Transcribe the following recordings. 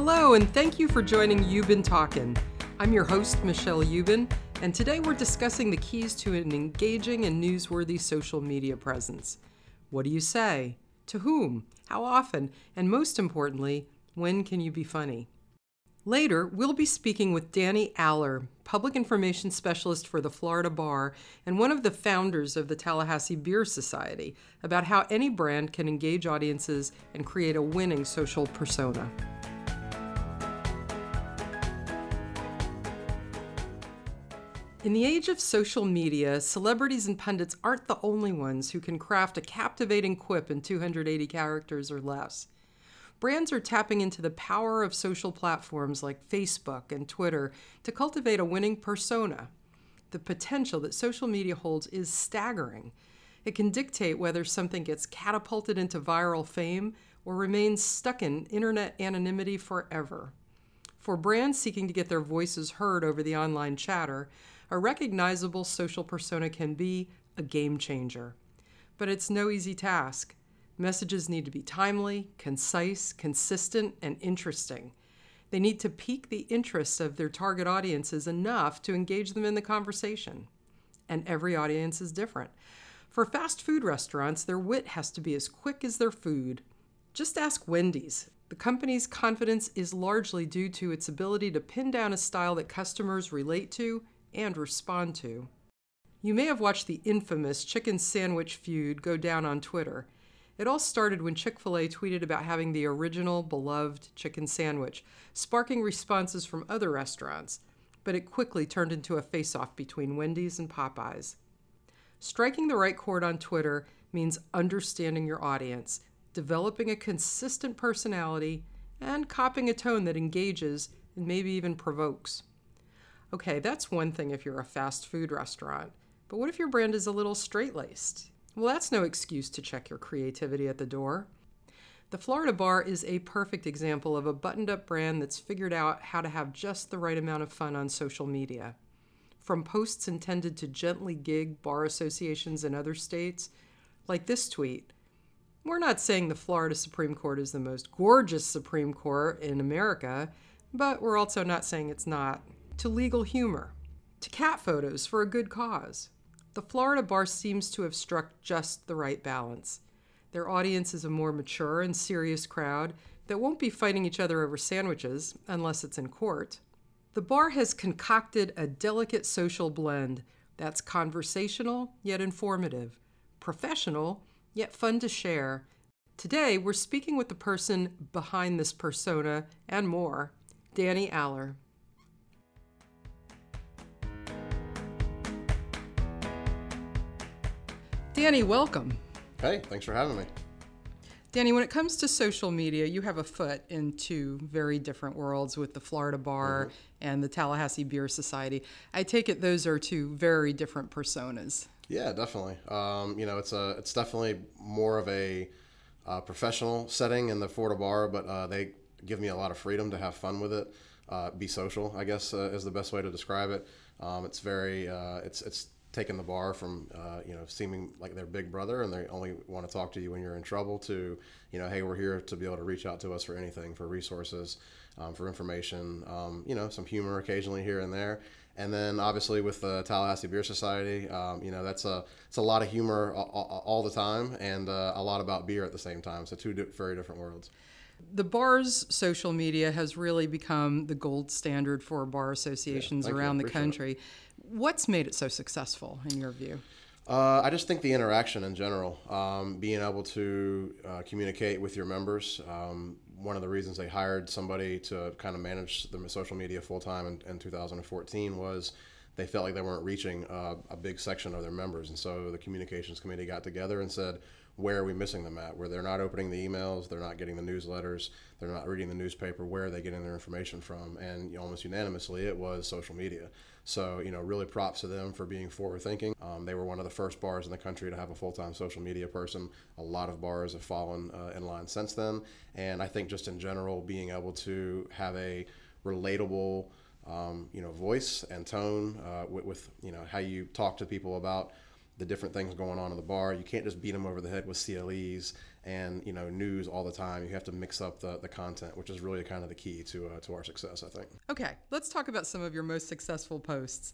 Hello, and thank you for joining Ubben Talkin'. I'm your host, Michelle Ubben, and today we're discussing the keys to an engaging and newsworthy social media presence. What do you say? To whom? How often? And most importantly, when can you be funny? Later, we'll be speaking with Danny Aller, Public Information Specialist for the Florida Bar and one of the founders of the Tallahassee Beer Society, about how any brand can engage audiences and create a winning social persona. In the age of social media, celebrities and pundits aren't the only ones who can craft a captivating quip in 280 characters or less brands are tapping into the power of social platforms like Facebook and Twitter to cultivate a winning persona. The potential that social media holds is staggering. It can dictate whether something gets catapulted into viral fame or remains stuck in internet anonymity forever. For brands seeking to get their voices heard over the online chatter, a recognizable social persona can be a game changer. But it's no easy task. Messages need to be timely, concise, consistent, and interesting. They need to pique the interest of their target audiences enough to engage them in the conversation. And every audience is different. For fast food restaurants, their wit has to be as quick as their food. Just ask Wendy's. The company's confidence is largely due to its ability to pin down a style that customers relate to and respond to. You may have watched the infamous chicken sandwich feud go down on Twitter. It all started when Chick fil A tweeted about having the original beloved chicken sandwich, sparking responses from other restaurants, but it quickly turned into a face off between Wendy's and Popeyes. Striking the right chord on Twitter means understanding your audience, developing a consistent personality, and copying a tone that engages and maybe even provokes. Okay, that's one thing if you're a fast food restaurant, but what if your brand is a little straight laced? Well, that's no excuse to check your creativity at the door. The Florida Bar is a perfect example of a buttoned up brand that's figured out how to have just the right amount of fun on social media. From posts intended to gently gig bar associations in other states, like this tweet We're not saying the Florida Supreme Court is the most gorgeous Supreme Court in America, but we're also not saying it's not. To legal humor, to cat photos for a good cause. The Florida bar seems to have struck just the right balance. Their audience is a more mature and serious crowd that won't be fighting each other over sandwiches unless it's in court. The bar has concocted a delicate social blend that's conversational yet informative, professional yet fun to share. Today, we're speaking with the person behind this persona and more, Danny Aller. Danny, welcome. Hey, thanks for having me. Danny, when it comes to social media, you have a foot in two very different worlds with the Florida Bar mm-hmm. and the Tallahassee Beer Society. I take it those are two very different personas. Yeah, definitely. Um, you know, it's a it's definitely more of a uh, professional setting in the Florida Bar, but uh, they give me a lot of freedom to have fun with it, uh, be social. I guess uh, is the best way to describe it. Um, it's very uh, it's it's taken the bar from uh, you know seeming like their big brother and they only want to talk to you when you're in trouble to you know hey we're here to be able to reach out to us for anything for resources um, for information um, you know some humor occasionally here and there and then obviously with the Tallahassee Beer Society, um, you know that's a it's a lot of humor all, all the time and uh, a lot about beer at the same time. So two very different worlds. The bar's social media has really become the gold standard for bar associations yeah, around the country. It. What's made it so successful in your view? Uh, I just think the interaction in general, um, being able to uh, communicate with your members. Um, one of the reasons they hired somebody to kind of manage the social media full time in, in, 2014 was they felt like they weren't reaching uh, a big section of their members. And so the communications committee got together and said, where are we missing them at? Where they're not opening the emails, they're not getting the newsletters, they're not reading the newspaper. Where are they getting their information from? And almost unanimously, it was social media. So you know, really props to them for being forward thinking. Um, they were one of the first bars in the country to have a full time social media person. A lot of bars have fallen uh, in line since then, and I think just in general, being able to have a relatable um, you know voice and tone uh, with, with, you know how you talk to people about the different things going on in the bar. You can't just beat them over the head with CLEs and you know news all the time. You have to mix up the, the content, which is really kind of the key to uh, to our success, I think. Okay, let's talk about some of your most successful posts.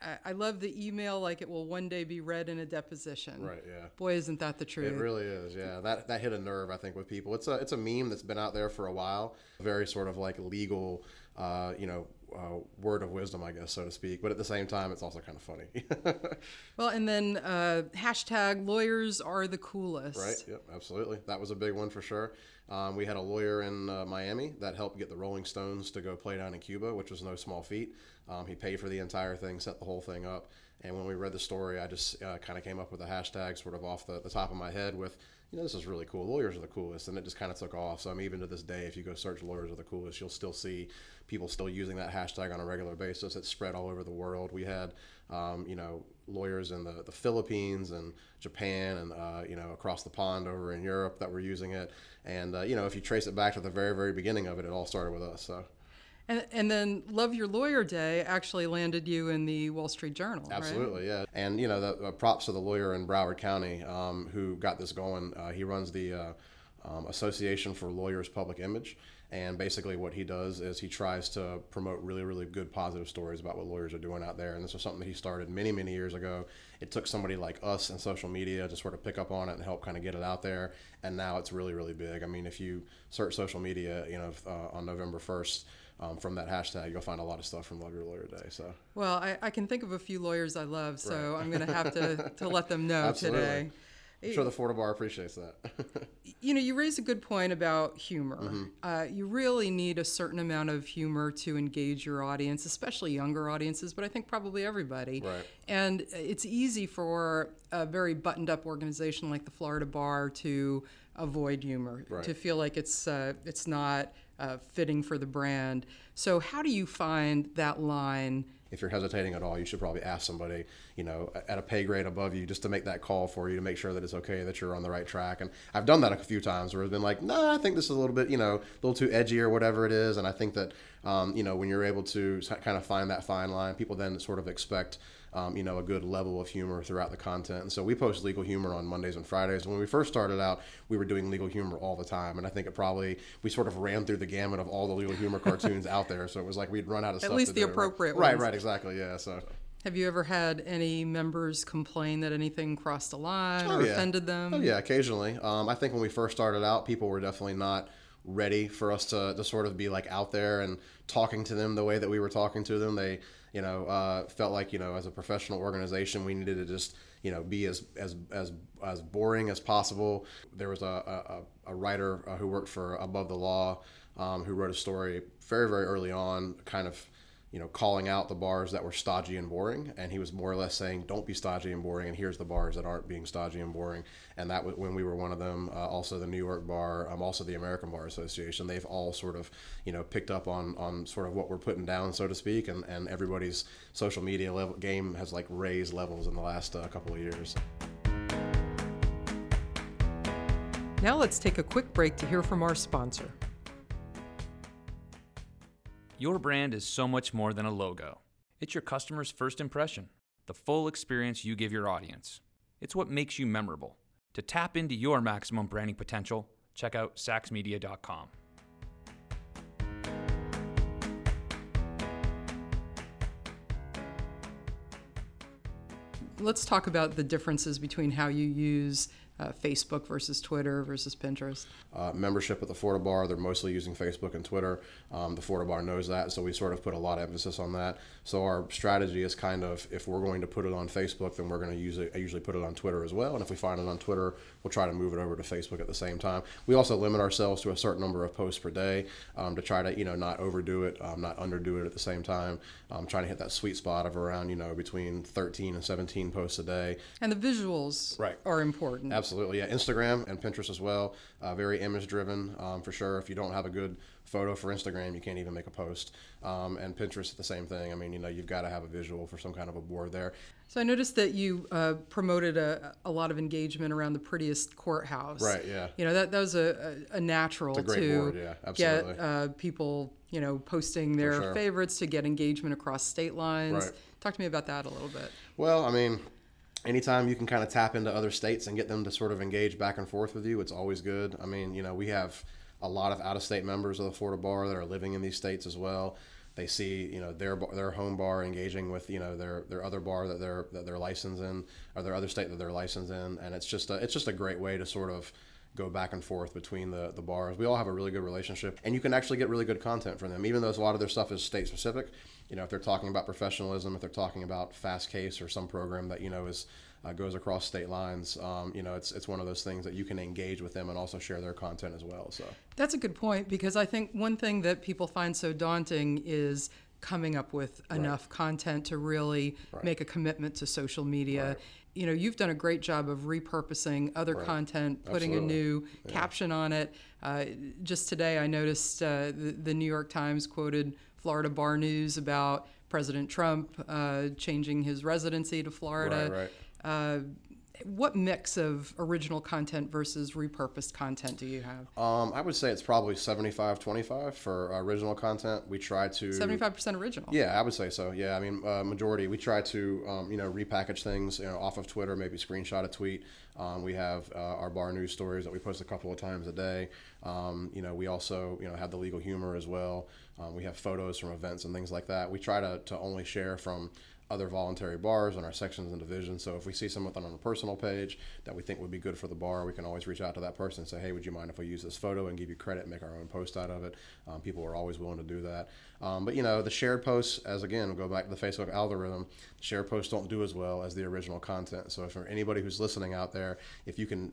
I, I love the email like it will one day be read in a deposition. Right. Yeah. Boy, isn't that the truth? It really is. Yeah. That that hit a nerve, I think, with people. It's a it's a meme that's been out there for a while. Very sort of like legal, uh, you know, uh, word of wisdom, I guess, so to speak. But at the same time, it's also kind of funny. well, and then uh, hashtag lawyers are the coolest. Right. Yep. Absolutely. That was a big one for sure. Um, we had a lawyer in uh, Miami that helped get the Rolling Stones to go play down in Cuba, which was no small feat. Um, he paid for the entire thing, set the whole thing up. And when we read the story, I just uh, kind of came up with a hashtag sort of off the, the top of my head with you know, this is really cool. Lawyers are the coolest, and it just kind of took off. So, I mean, even to this day, if you go search lawyers are the coolest, you'll still see people still using that hashtag on a regular basis. It's spread all over the world. We had, um, you know, lawyers in the, the Philippines and Japan and, uh, you know, across the pond over in Europe that were using it. And, uh, you know, if you trace it back to the very, very beginning of it, it all started with us. So. And, and then Love Your Lawyer Day actually landed you in the Wall Street Journal. Absolutely, right? yeah. And, you know, the uh, props to the lawyer in Broward County um, who got this going. Uh, he runs the uh, um, Association for Lawyers Public Image. And basically, what he does is he tries to promote really, really good, positive stories about what lawyers are doing out there. And this was something that he started many, many years ago. It took somebody like us and social media to sort of pick up on it and help kind of get it out there. And now it's really, really big. I mean, if you search social media, you know, uh, on November 1st, um, from that hashtag, you'll find a lot of stuff from Love Your Lawyer Day. So, well, I, I can think of a few lawyers I love, so right. I'm going to have to to let them know today. I'm sure the Florida Bar appreciates that. you know, you raise a good point about humor. Mm-hmm. Uh, you really need a certain amount of humor to engage your audience, especially younger audiences, but I think probably everybody. Right. And it's easy for a very buttoned up organization like the Florida Bar to avoid humor, right. to feel like it's uh, it's not uh, fitting for the brand. So, how do you find that line? If you're hesitating at all, you should probably ask somebody, you know, at a pay grade above you just to make that call for you to make sure that it's okay that you're on the right track. And I've done that a few times where it's been like, no, nah, I think this is a little bit, you know, a little too edgy or whatever it is. And I think that, um, you know, when you're able to kind of find that fine line, people then sort of expect um, you know, a good level of humor throughout the content. And so we post legal humor on Mondays and Fridays. When we first started out, we were doing legal humor all the time, and I think it probably we sort of ran through the gamut of all the legal humor cartoons out there. So it was like we'd run out of at stuff. At least the do, appropriate right? ones. Right, right, exactly. Yeah. So. Have you ever had any members complain that anything crossed a line oh, or yeah. offended them? Oh yeah, occasionally. Um, I think when we first started out, people were definitely not ready for us to, to sort of be like out there and talking to them the way that we were talking to them. They you know, uh, felt like you know, as a professional organization, we needed to just you know be as as as as boring as possible. There was a a, a writer uh, who worked for Above the Law um, who wrote a story very very early on, kind of you know, calling out the bars that were stodgy and boring, and he was more or less saying, "Don't be stodgy and boring." And here's the bars that aren't being stodgy and boring. And that was when we were one of them. Uh, also, the New York Bar, um, also the American Bar Association. They've all sort of, you know, picked up on on sort of what we're putting down, so to speak. And and everybody's social media level game has like raised levels in the last uh, couple of years. Now let's take a quick break to hear from our sponsor. Your brand is so much more than a logo. It's your customer's first impression, the full experience you give your audience. It's what makes you memorable. To tap into your maximum branding potential, check out sachsmedia.com. Let's talk about the differences between how you use uh, Facebook versus Twitter versus Pinterest? Uh, membership at the Florida Bar, they're mostly using Facebook and Twitter. Um, the Florida Bar knows that, so we sort of put a lot of emphasis on that. So our strategy is kind of if we're going to put it on Facebook, then we're going to use it. I usually put it on Twitter as well, and if we find it on Twitter, we'll try to move it over to Facebook at the same time. We also limit ourselves to a certain number of posts per day um, to try to you know not overdo it, um, not underdo it at the same time. Um, trying to hit that sweet spot of around you know between 13 and 17 posts a day. And the visuals right. are important. Absolutely, yeah. Instagram and Pinterest as well. Uh, very image driven um, for sure. If you don't have a good photo for Instagram, you can't even make a post. Um, and Pinterest, the same thing. I mean, you know, you've got to have a visual for some kind of a board there. So I noticed that you uh, promoted a, a lot of engagement around the prettiest courthouse. Right. Yeah. You know that that was a, a, a natural a to board, yeah, absolutely. get uh, people you know posting their sure. favorites to get engagement across state lines. Right. Talk to me about that a little bit. Well, I mean anytime you can kind of tap into other states and get them to sort of engage back and forth with you, it's always good. I mean, you know, we have a lot of out-of-state members of the Florida bar that are living in these states as well. They see, you know, their their home bar engaging with, you know, their their other bar that they're that they're licensed in, or their other state that they're licensed in, and it's just a, it's just a great way to sort of go back and forth between the, the bars. We all have a really good relationship, and you can actually get really good content from them, even though a lot of their stuff is state specific. You know, if they're talking about professionalism, if they're talking about Fastcase or some program that you know is uh, goes across state lines, um, you know, it's it's one of those things that you can engage with them and also share their content as well. So that's a good point because I think one thing that people find so daunting is coming up with enough right. content to really right. make a commitment to social media. Right you know you've done a great job of repurposing other right. content putting Absolutely. a new yeah. caption on it uh, just today i noticed uh, the, the, new york times quoted florida bar news about president trump uh, changing his residency to florida right, right. What mix of original content versus repurposed content do you have? Um, I would say it's probably 75 25 for original content. We try to 75% original. Yeah, I would say so. Yeah, I mean, uh, majority. We try to, um, you know, repackage things, you know, off of Twitter, maybe screenshot a tweet. Um, we have uh, our bar news stories that we post a couple of times a day. Um, you know, we also, you know, have the legal humor as well. Um, we have photos from events and things like that. We try to, to only share from other voluntary bars in our sections and divisions. So if we see something on a personal page that we think would be good for the bar, we can always reach out to that person and say, hey, would you mind if we use this photo and give you credit and make our own post out of it? Um, people are always willing to do that. Um, but you know, the shared posts, as again, we'll go back to the Facebook algorithm, shared posts don't do as well as the original content. So if for anybody who's listening out there, if you can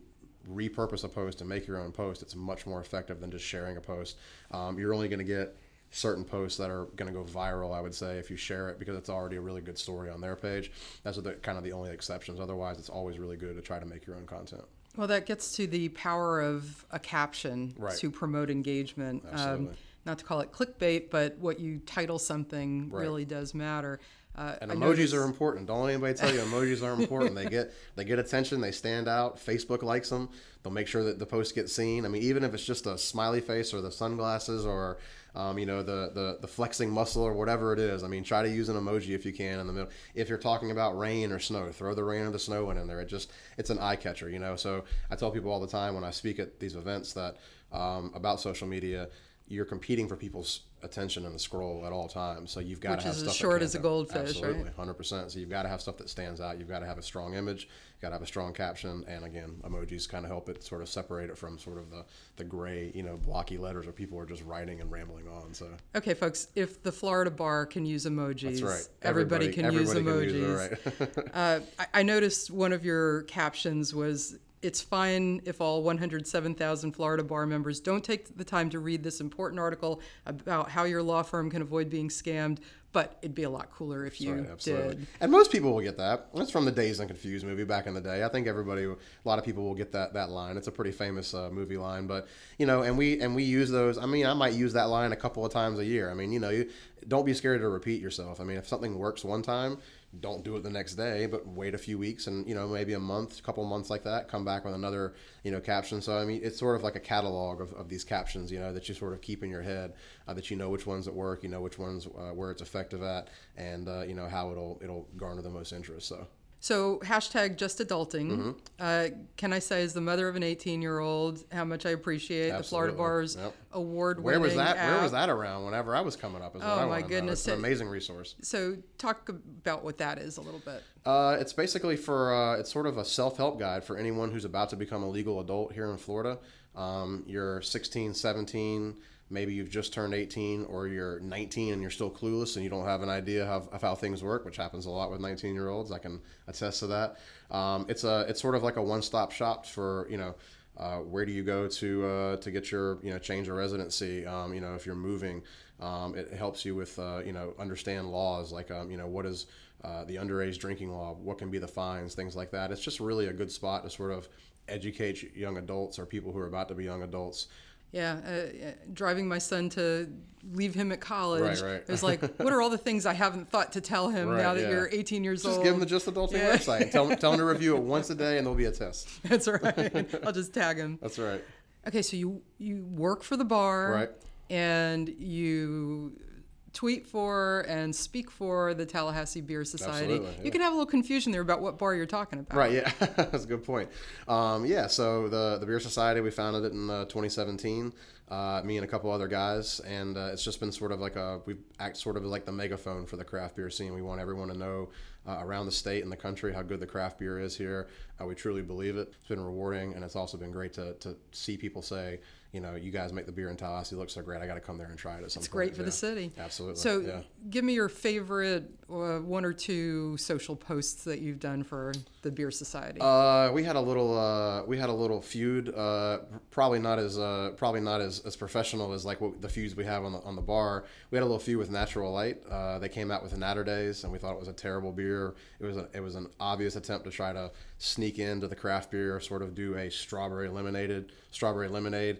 repurpose a post and make your own post, it's much more effective than just sharing a post. Um, you're only going to get certain posts that are going to go viral. I would say if you share it because it's already a really good story on their page. That's the, kind of the only exceptions. Otherwise, it's always really good to try to make your own content. Well, that gets to the power of a caption right. to promote engagement. Um, not to call it clickbait, but what you title something right. really does matter. Uh, and emojis are important. Don't let anybody tell you emojis are important. they get they get attention. They stand out. Facebook likes them. They'll make sure that the post gets seen. I mean, even if it's just a smiley face or the sunglasses or um, you know, the, the, the flexing muscle or whatever it is. I mean, try to use an emoji if you can in the middle. If you're talking about rain or snow, throw the rain or the snow one in there. It just, it's an eye catcher, you know? So I tell people all the time when I speak at these events that um, about social media, you're competing for people's attention in the scroll at all times. So you've got Which to have is stuff as short as a goldfish, Absolutely, right? hundred percent. So you've got to have stuff that stands out. You've got to have a strong image. You've got to have a strong caption, and again, emojis kind of help it sort of separate it from sort of the the gray, you know, blocky letters where people are just writing and rambling on. So okay, folks, if the Florida bar can use emojis, right. everybody, everybody, can everybody use emojis. Can use it, right. uh, I, I noticed one of your captions was it's fine if all 107,000 Florida bar members don't take the time to read this important article about how your law firm can avoid being scammed, but it'd be a lot cooler if you right, did. And most people will get that. That's from the Dazed and Confused movie back in the day. I think everybody, a lot of people will get that that line. It's a pretty famous uh, movie line, but you know, and we and we use those. I mean, I might use that line a couple of times a year. I mean, you know, you don't be scared to repeat yourself. I mean, if something works one time, don't do it the next day, but wait a few weeks and you know maybe a month, couple months like that, come back with another you know caption. So I mean, it's sort of like a catalog of, of these captions, you know, that you sort of keep in your head, uh, that you know which ones that work, you know which ones uh, where it's effective at, and uh, you know how it'll it'll garner the most interest. So. So hashtag just adulting. Mm-hmm. Uh, can I say, as the mother of an 18 year old, how much I appreciate Absolutely. the Florida Bar's yep. award winning. Where was that? App. Where was that around? Whenever I was coming up, is oh my goodness, it's an amazing resource. So talk about what that is a little bit. Uh, it's basically for uh, it's sort of a self help guide for anyone who's about to become a legal adult here in Florida. Um, you're 16, 17 maybe you've just turned 18 or you're 19 and you're still clueless and you don't have an idea of, of how things work, which happens a lot with 19 year olds. I can attest to that. Um, it's a it's sort of like a one stop shop for you know. Uh, where do you go to uh, to get your you know change of residency? Um, you know if you're moving, um, it helps you with uh, you know understand laws like um, you know what is uh, the underage drinking law, what can be the fines, things like that. It's just really a good spot to sort of educate young adults or people who are about to be young adults yeah, uh, driving my son to leave him at college. Right, right. It was like, what are all the things I haven't thought to tell him right, now that yeah. you're 18 years just old? Just give him the Just Adulting yeah. website. Tell, tell him to review it once a day, and there'll be a test. That's right. I'll just tag him. That's right. Okay, so you you work for the bar, right? And you tweet for and speak for the Tallahassee Beer Society. Absolutely, You can have a little confusion there about what bar you're talking about. Right. Yeah, that's a good point. Um, yeah. So the the Beer Society we founded it in uh, 2017. Uh, me and a couple other guys, and uh, it's just been sort of like a we act sort of like the megaphone for the craft beer scene. We want everyone to know uh, around the state and the country how good the craft beer is here. We truly believe it. It's been rewarding, and it's also been great to, to see people say, you know, you guys make the beer in Tallahassee look so great. I got to come there and try it at some It's point. great for the city. Absolutely. So, yeah. give me your favorite uh, one or two social posts that you've done for the Beer Society. Uh, we had a little uh, we had a little feud. Uh, probably not as uh, probably not as, as professional as like what the feuds we have on the on the bar. We had a little feud with Natural Light. Uh, they came out with Naturdays, and we thought it was a terrible beer. It was a, it was an obvious attempt to try to sneak into the craft beer, sort of do a strawberry lemonade strawberry lemonade.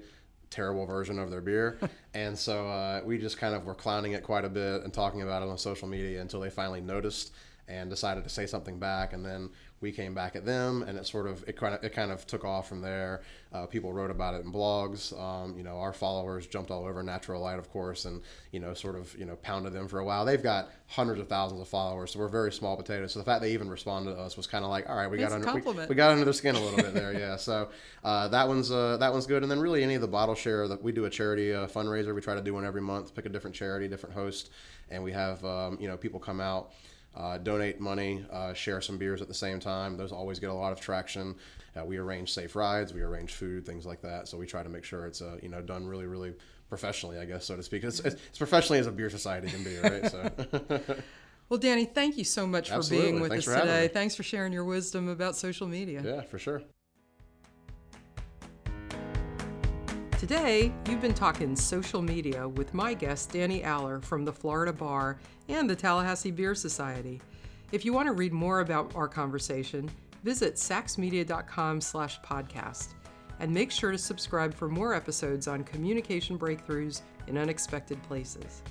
Terrible version of their beer, and so uh, we just kind of were clowning it quite a bit and talking about it on social media until they finally noticed and decided to say something back and then we came back at them and it sort of it kind of it kind of took off from there. Uh, people wrote about it in blogs. Um, you know our followers jumped all over natural light of course and you know sort of you know pounded them for a while. They've got hundreds of thousands of followers so we're very small potatoes. So the fact they even responded to us was kind of like all right we It's got under we, we got under their skin a little bit there yeah. So uh, that one's uh, that one's good. And then really any of the bottle share that we do a charity uh, fundraiser. We try to do one every month pick a different charity different host and we have um, you know people come out uh, donate money, uh, share some beers at the same time. Those always get a lot of traction. Uh, we arrange safe rides, we arrange food, things like that. So we try to make sure it's uh, you know done really, really professionally, I guess, so to speak. It's, it's, it's professionally as a beer society can be, right? So well, Danny, thank you so much for Absolutely. being with Thanks us today. Thanks for sharing your wisdom about social media. yeah, for sure. Today, you've been talking social media with my guest, Danny Aller from the Florida Bar and the Tallahassee Beer Society. If you want to read more about our conversation, visit sachsmedia.com slash podcast. And make sure to subscribe for more episodes on communication breakthroughs in unexpected places.